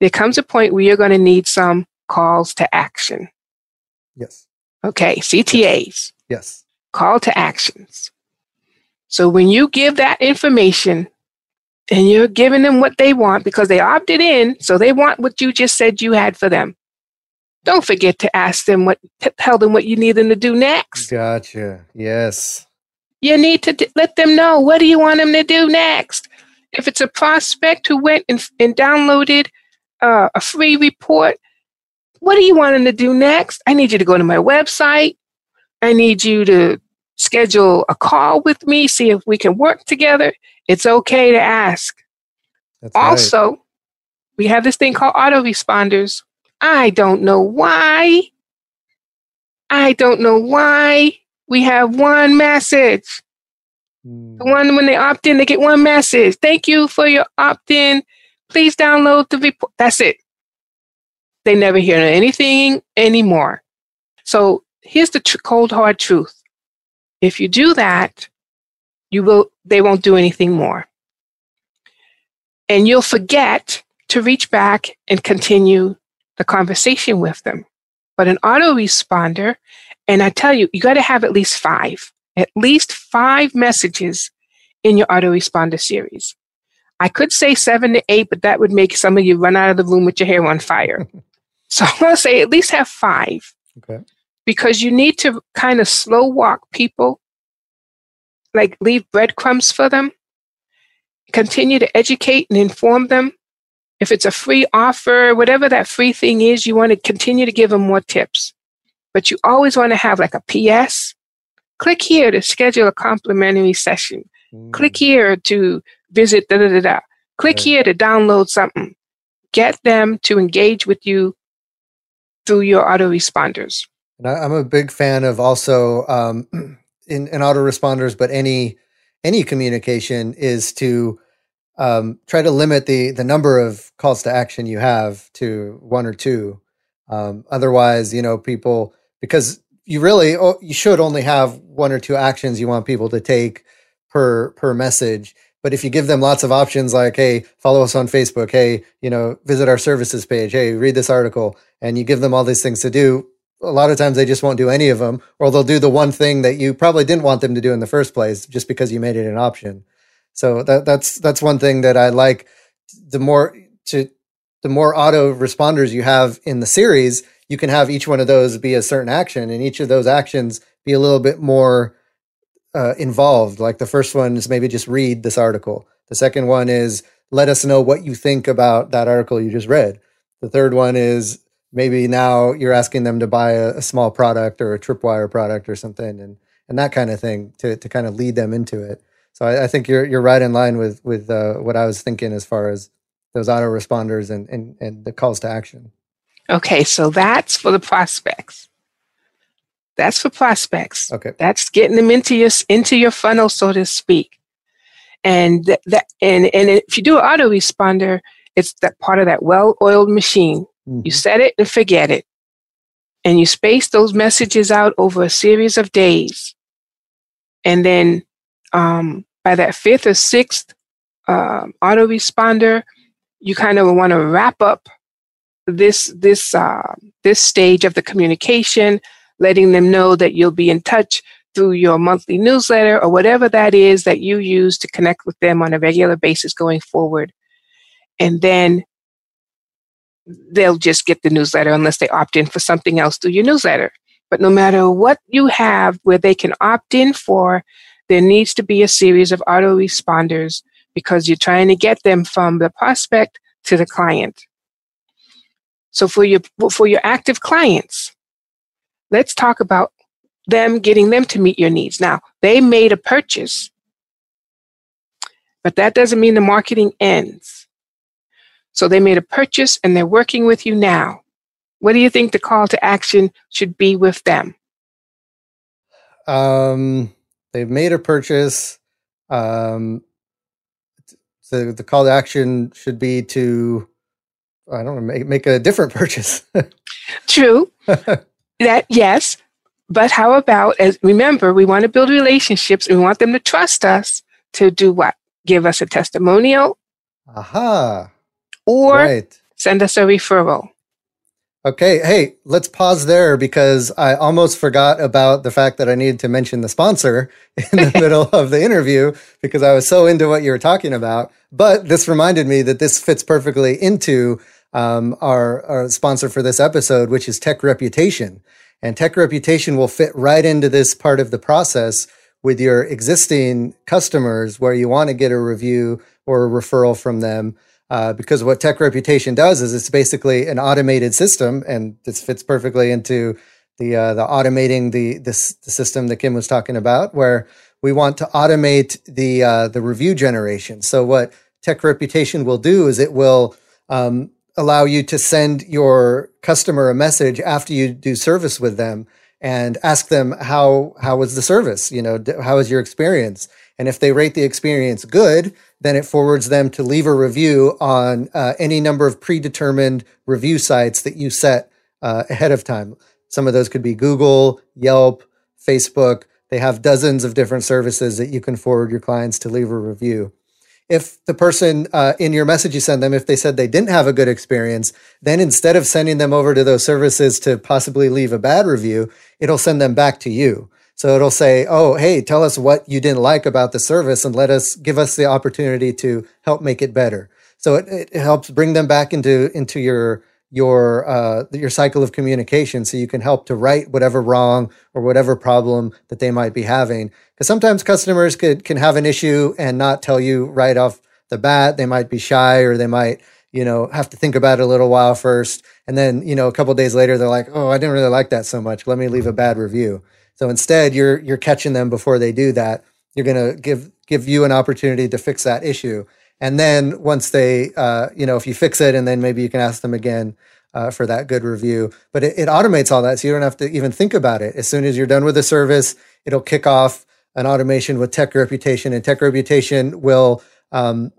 there comes a point where you're going to need some calls to action. Yes. Okay, CTAs. Yes. Call to actions. So when you give that information and you're giving them what they want because they opted in, so they want what you just said you had for them. Don't forget to ask them what, tell them what you need them to do next. Gotcha. Yes. You need to d- let them know what do you want them to do next. If it's a prospect who went and, and downloaded uh, a free report, what do you want them to do next? I need you to go to my website. I need you to schedule a call with me, see if we can work together. It's okay to ask. That's also, right. we have this thing called autoresponders. I don't know why. I don't know why we have one message. Mm. The hmm. one when they opt in, they get one message. Thank you for your opt in. Please download the report. That's it. They never hear anything anymore. So here's the tr- cold hard truth. If you do that, you will they won't do anything more. And you'll forget to reach back and continue the conversation with them. But an autoresponder, and I tell you, you got to have at least five, at least five messages in your autoresponder series. I could say seven to eight, but that would make some of you run out of the room with your hair on fire. So I'm going to say at least have five. Okay. Because you need to kind of slow walk people, like leave breadcrumbs for them, continue to educate and inform them. If it's a free offer, whatever that free thing is, you want to continue to give them more tips. But you always want to have like a PS. Click here to schedule a complimentary session. Mm. Click here to visit da da da da. Click right. here to download something. Get them to engage with you through your autoresponders. And I, am a big fan of also um, in, in autoresponders, but any any communication is to um, try to limit the the number of calls to action you have to one or two. Um, otherwise, you know, people because you really oh, you should only have one or two actions you want people to take per per message. But if you give them lots of options like, hey, follow us on Facebook, hey, you know, visit our services page, hey, read this article, and you give them all these things to do, a lot of times they just won't do any of them, or they'll do the one thing that you probably didn't want them to do in the first place just because you made it an option. So that that's that's one thing that I like. The more to the more auto responders you have in the series, you can have each one of those be a certain action, and each of those actions be a little bit more uh, involved. Like the first one is maybe just read this article. The second one is let us know what you think about that article you just read. The third one is maybe now you're asking them to buy a, a small product or a tripwire product or something, and and that kind of thing to to kind of lead them into it. So I, I think you're you're right in line with with uh, what I was thinking as far as those autoresponders and, and and the calls to action. Okay, so that's for the prospects. That's for prospects. Okay. That's getting them into your into your funnel, so to speak. And that, that and and if you do an autoresponder, it's that part of that well-oiled machine. Mm-hmm. You set it and forget it. And you space those messages out over a series of days. And then um, by that fifth or sixth uh, autoresponder, you kind of want to wrap up this this uh, this stage of the communication, letting them know that you'll be in touch through your monthly newsletter or whatever that is that you use to connect with them on a regular basis going forward. And then they'll just get the newsletter unless they opt in for something else through your newsletter. But no matter what you have where they can opt in for, there needs to be a series of autoresponders because you're trying to get them from the prospect to the client. So for your for your active clients, let's talk about them getting them to meet your needs. Now, they made a purchase, but that doesn't mean the marketing ends. So they made a purchase and they're working with you now. What do you think the call to action should be with them? Um, they've made a purchase. Um, the the call to action should be to I don't know make make a different purchase. True. that yes, but how about as remember we want to build relationships. We want them to trust us to do what? Give us a testimonial. Aha. Or right. send us a referral. Okay, hey, let's pause there because I almost forgot about the fact that I needed to mention the sponsor in the middle of the interview because I was so into what you were talking about. But this reminded me that this fits perfectly into um, our, our sponsor for this episode, which is Tech Reputation. And Tech Reputation will fit right into this part of the process with your existing customers where you want to get a review or a referral from them. Uh, because what Tech Reputation does is it's basically an automated system, and this fits perfectly into the uh, the automating the this the system that Kim was talking about, where we want to automate the uh, the review generation. So what Tech Reputation will do is it will um, allow you to send your customer a message after you do service with them and ask them how how was the service? You know how was your experience? And if they rate the experience good then it forwards them to leave a review on uh, any number of predetermined review sites that you set uh, ahead of time. Some of those could be google yelp facebook. They have dozens of different services that you can forward your clients to leave a review if the person uh, in your message you send them, if they said they didn't have a good experience, then instead of sending them over to those services to possibly leave a bad review, it'll send them back to you. So it'll say, "Oh, hey, tell us what you didn't like about the service, and let us give us the opportunity to help make it better." So it, it helps bring them back into into your your uh, your cycle of communication so you can help to right whatever wrong or whatever problem that they might be having. Because sometimes customers could can have an issue and not tell you right off the bat. They might be shy or they might you know have to think about it a little while first. And then you know a couple days later they're like oh i didn't really like that so much. Let me leave a bad review. So instead you're you're catching them before they do that. You're going to give give you an opportunity to fix that issue and then once they, uh, you know, if you fix it, and then maybe you can ask them again uh, for that good review. But it, it, automates all that, so you don't have to even think about it. As soon as you're done with the service, it'll kick off an automation with Tech Reputation, and Tech Reputation will um,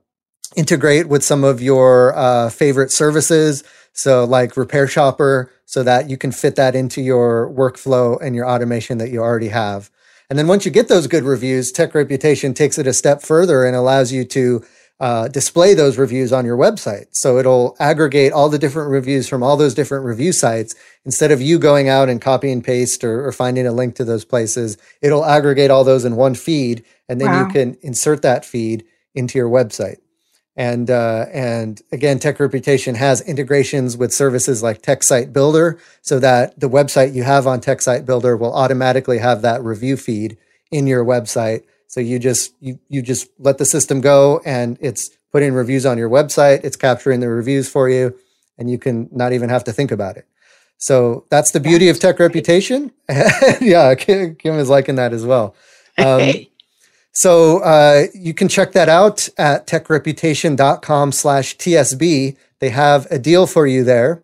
integrate with some of your uh, favorite services. So, like RepairShopr, so that you can fit that into your workflow and your automation that you already have. And then once you get those good reviews, Tech Reputation takes it a step further and allows you to uh, display those reviews on your website. So it'll aggregate all the different reviews from all those different review sites. Instead of you going out and copy and paste or, or finding a link to those places, it'll aggregate all those in one feed. And then wow. you can insert that feed into your website. And uh, and again, Tech Reputation has integrations with services like Tech Site Builder, so that the website you have on Tech Site Builder will automatically have that review feed in your website. So you just you you just let the system go, and it's putting reviews on your website. It's capturing the reviews for you, and you can not even have to think about it. So that's the beauty of Tech Reputation. yeah, Kim, Kim is liking that as well. Um, so uh, you can check that out at techreputation.com slash TSB. They have a deal for you there.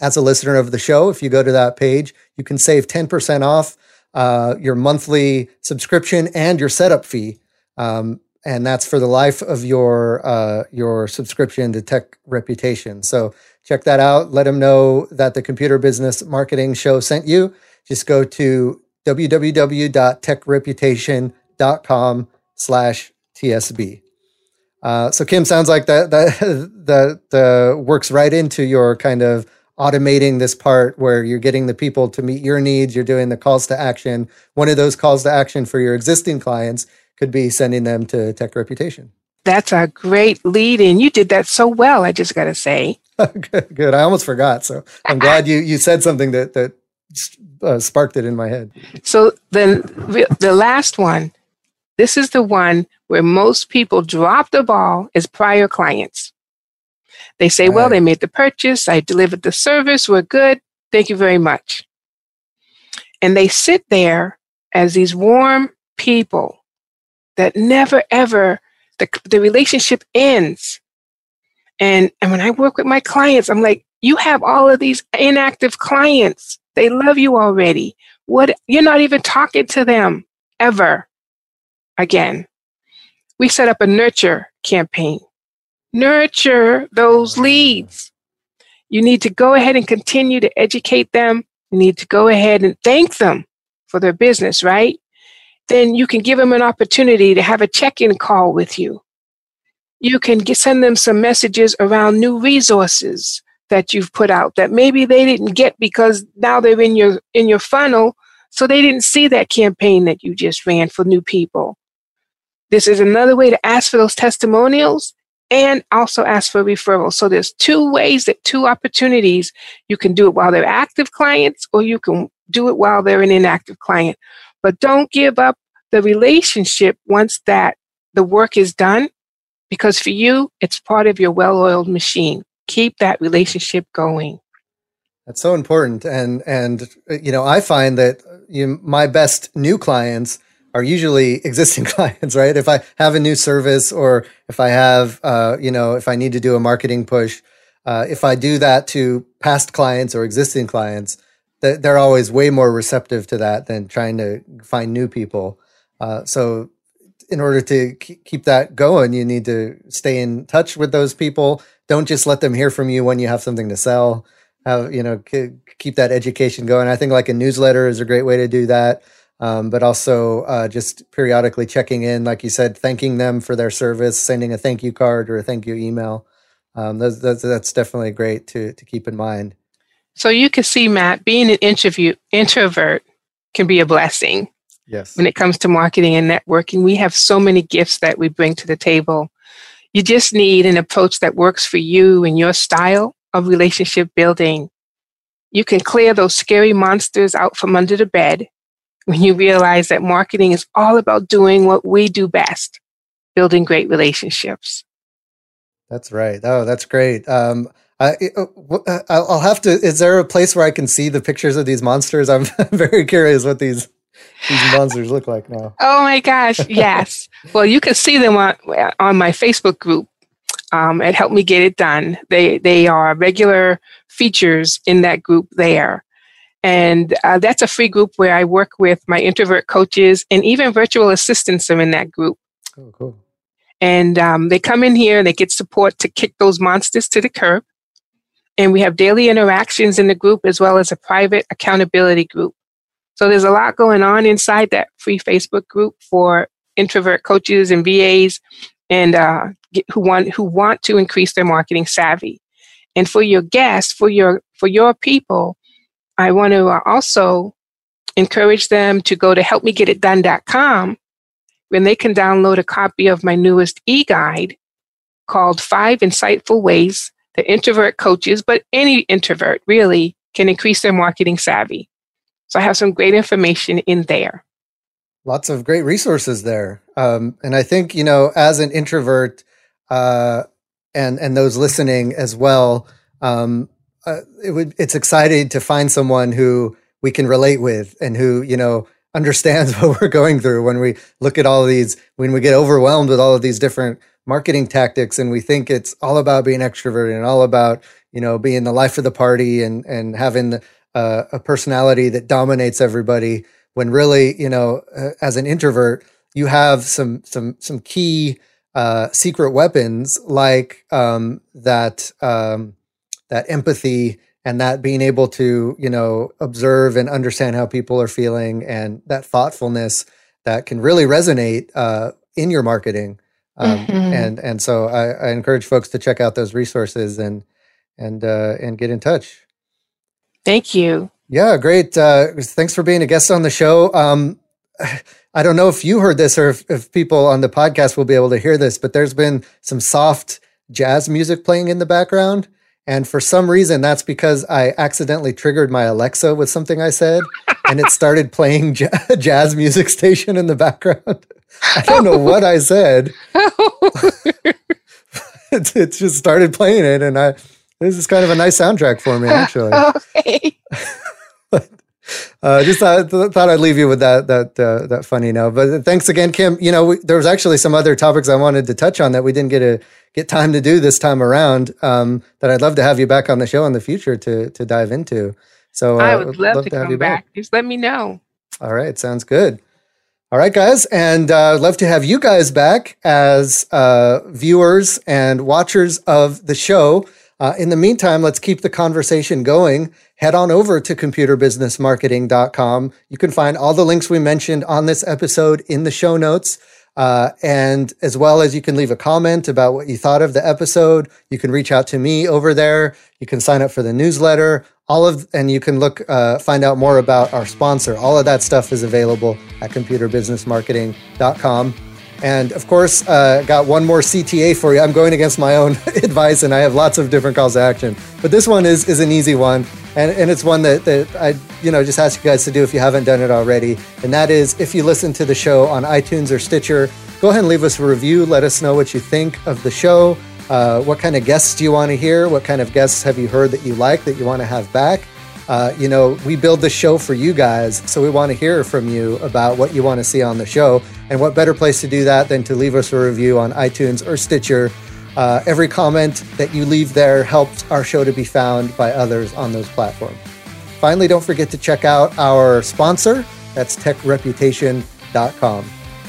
As a listener of the show, if you go to that page, you can save 10% off uh, your monthly subscription and your setup fee. Um, and that's for the life of your uh, your subscription to Tech Reputation. So check that out. Let them know that the Computer Business Marketing Show sent you. Just go to www.techreputation.com slash TSB. Uh, so Kim, sounds like that that that uh, works right into your kind of automating this part where you're getting the people to meet your needs. You're doing the calls to action. One of those calls to action for your existing clients could be sending them to Tech Reputation. That's a great lead in. You did that so well. I just got to say. good, good. I almost forgot. So I'm glad you you said something that that uh, sparked it in my head. So then the last one this is the one where most people drop the ball as prior clients. They say, right. well, they made the purchase, I delivered the service, we're good, thank you very much. And they sit there as these warm people that never ever, the, the relationship ends. And, and when I work with my clients, I'm like, you have all of these inactive clients. They love you already. What you're not even talking to them ever again. We set up a nurture campaign. Nurture those leads. You need to go ahead and continue to educate them. You need to go ahead and thank them for their business, right? Then you can give them an opportunity to have a check in call with you. You can get, send them some messages around new resources that you've put out that maybe they didn't get because now they're in your in your funnel so they didn't see that campaign that you just ran for new people this is another way to ask for those testimonials and also ask for referrals. So there's two ways that two opportunities you can do it while they're active clients or you can do it while they're an inactive client. But don't give up the relationship once that the work is done because for you, it's part of your well-oiled machine. Keep that relationship going. That's so important. And, and, you know, I find that you, my best new clients are usually existing clients, right? If I have a new service or if I have, uh, you know, if I need to do a marketing push, uh, if I do that to past clients or existing clients, th- they're always way more receptive to that than trying to find new people. Uh, so, in order to keep that going, you need to stay in touch with those people. Don't just let them hear from you when you have something to sell. Have you know keep that education going. I think like a newsletter is a great way to do that um, but also uh, just periodically checking in, like you said, thanking them for their service, sending a thank you card or a thank you email. Um, that's, that's, that's definitely great to, to keep in mind. So you can see, Matt, being an interview, introvert can be a blessing. Yes. When it comes to marketing and networking, we have so many gifts that we bring to the table. You just need an approach that works for you and your style of relationship building. You can clear those scary monsters out from under the bed when you realize that marketing is all about doing what we do best building great relationships. That's right. Oh, that's great. Um, I, uh, uh, I'll have to. Is there a place where I can see the pictures of these monsters? I'm very curious what these these monsters look like now. Oh my gosh! Yes. well, you can see them on on my Facebook group. Um, it helped me get it done. They they are regular features in that group there. And uh, that's a free group where I work with my introvert coaches and even virtual assistants are in that group. Oh, cool. And um, they come in here and they get support to kick those monsters to the curb. And we have daily interactions in the group as well as a private accountability group. So there's a lot going on inside that free Facebook group for introvert coaches and VAs and uh, who want who want to increase their marketing savvy. And for your guests, for your for your people, I want to uh, also encourage them to go to helpmegetitdone.com when they can download a copy of my newest e-guide called Five Insightful Ways that Introvert Coaches, but any introvert really, can increase their marketing savvy. So I have some great information in there. Lots of great resources there. Um, and I think, you know, as an introvert, uh, and, and those listening as well, um, uh, it would, it's exciting to find someone who we can relate with and who, you know, understands what we're going through when we look at all these, when we get overwhelmed with all of these different marketing tactics and we think it's all about being extroverted and all about, you know, being the life of the party and, and having the, uh, a personality that dominates everybody when really, you know, uh, as an introvert, you have some, some, some key, uh, secret weapons like, um, that, um, that empathy and that being able to you know observe and understand how people are feeling and that thoughtfulness that can really resonate uh, in your marketing. Um, mm-hmm. and and so I, I, encourage folks to check out those resources and and uh, and get in touch. Thank you. Yeah great. Uh, thanks for being a guest on the show. Um, I don't know if you heard this or if, if people on the podcast will be able to hear this, but there's been some soft jazz music playing in the background. And for some reason, that's because I accidentally triggered my Alexa with something I said, and it started playing j- jazz music station in the background. I don't know what I said. it, it, just started playing it, and I this is kind of a nice soundtrack for me, actually. Okay. Uh, just thought, thought I'd leave you with that that uh, that funny note. But thanks again, Kim. You know, we, there was actually some other topics I wanted to touch on that we didn't get a get time to do this time around. Um, that I'd love to have you back on the show in the future to to dive into. So uh, I would love, love to, to come back. back. Just let me know. All right, sounds good. All right, guys, and uh, I'd love to have you guys back as uh, viewers and watchers of the show. Uh, in the meantime, let's keep the conversation going. Head on over to computerbusinessmarketing.com. You can find all the links we mentioned on this episode in the show notes. Uh, and as well as you can leave a comment about what you thought of the episode, you can reach out to me over there. You can sign up for the newsletter. All of and you can look uh, find out more about our sponsor. All of that stuff is available at computerbusinessmarketing.com. And of course, uh, got one more CTA for you. I'm going against my own advice, and I have lots of different calls to action. But this one is is an easy one, and, and it's one that, that I you know just ask you guys to do if you haven't done it already. And that is, if you listen to the show on iTunes or Stitcher, go ahead and leave us a review. Let us know what you think of the show. Uh, what kind of guests do you want to hear? What kind of guests have you heard that you like that you want to have back? Uh, you know, we build the show for you guys, so we want to hear from you about what you want to see on the show. And what better place to do that than to leave us a review on iTunes or Stitcher? Uh, every comment that you leave there helps our show to be found by others on those platforms. Finally, don't forget to check out our sponsor. That's techreputation.com.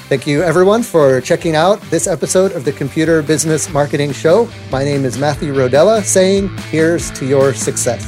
Thank you, everyone, for checking out this episode of the Computer Business Marketing Show. My name is Matthew Rodella, saying, Here's to your success.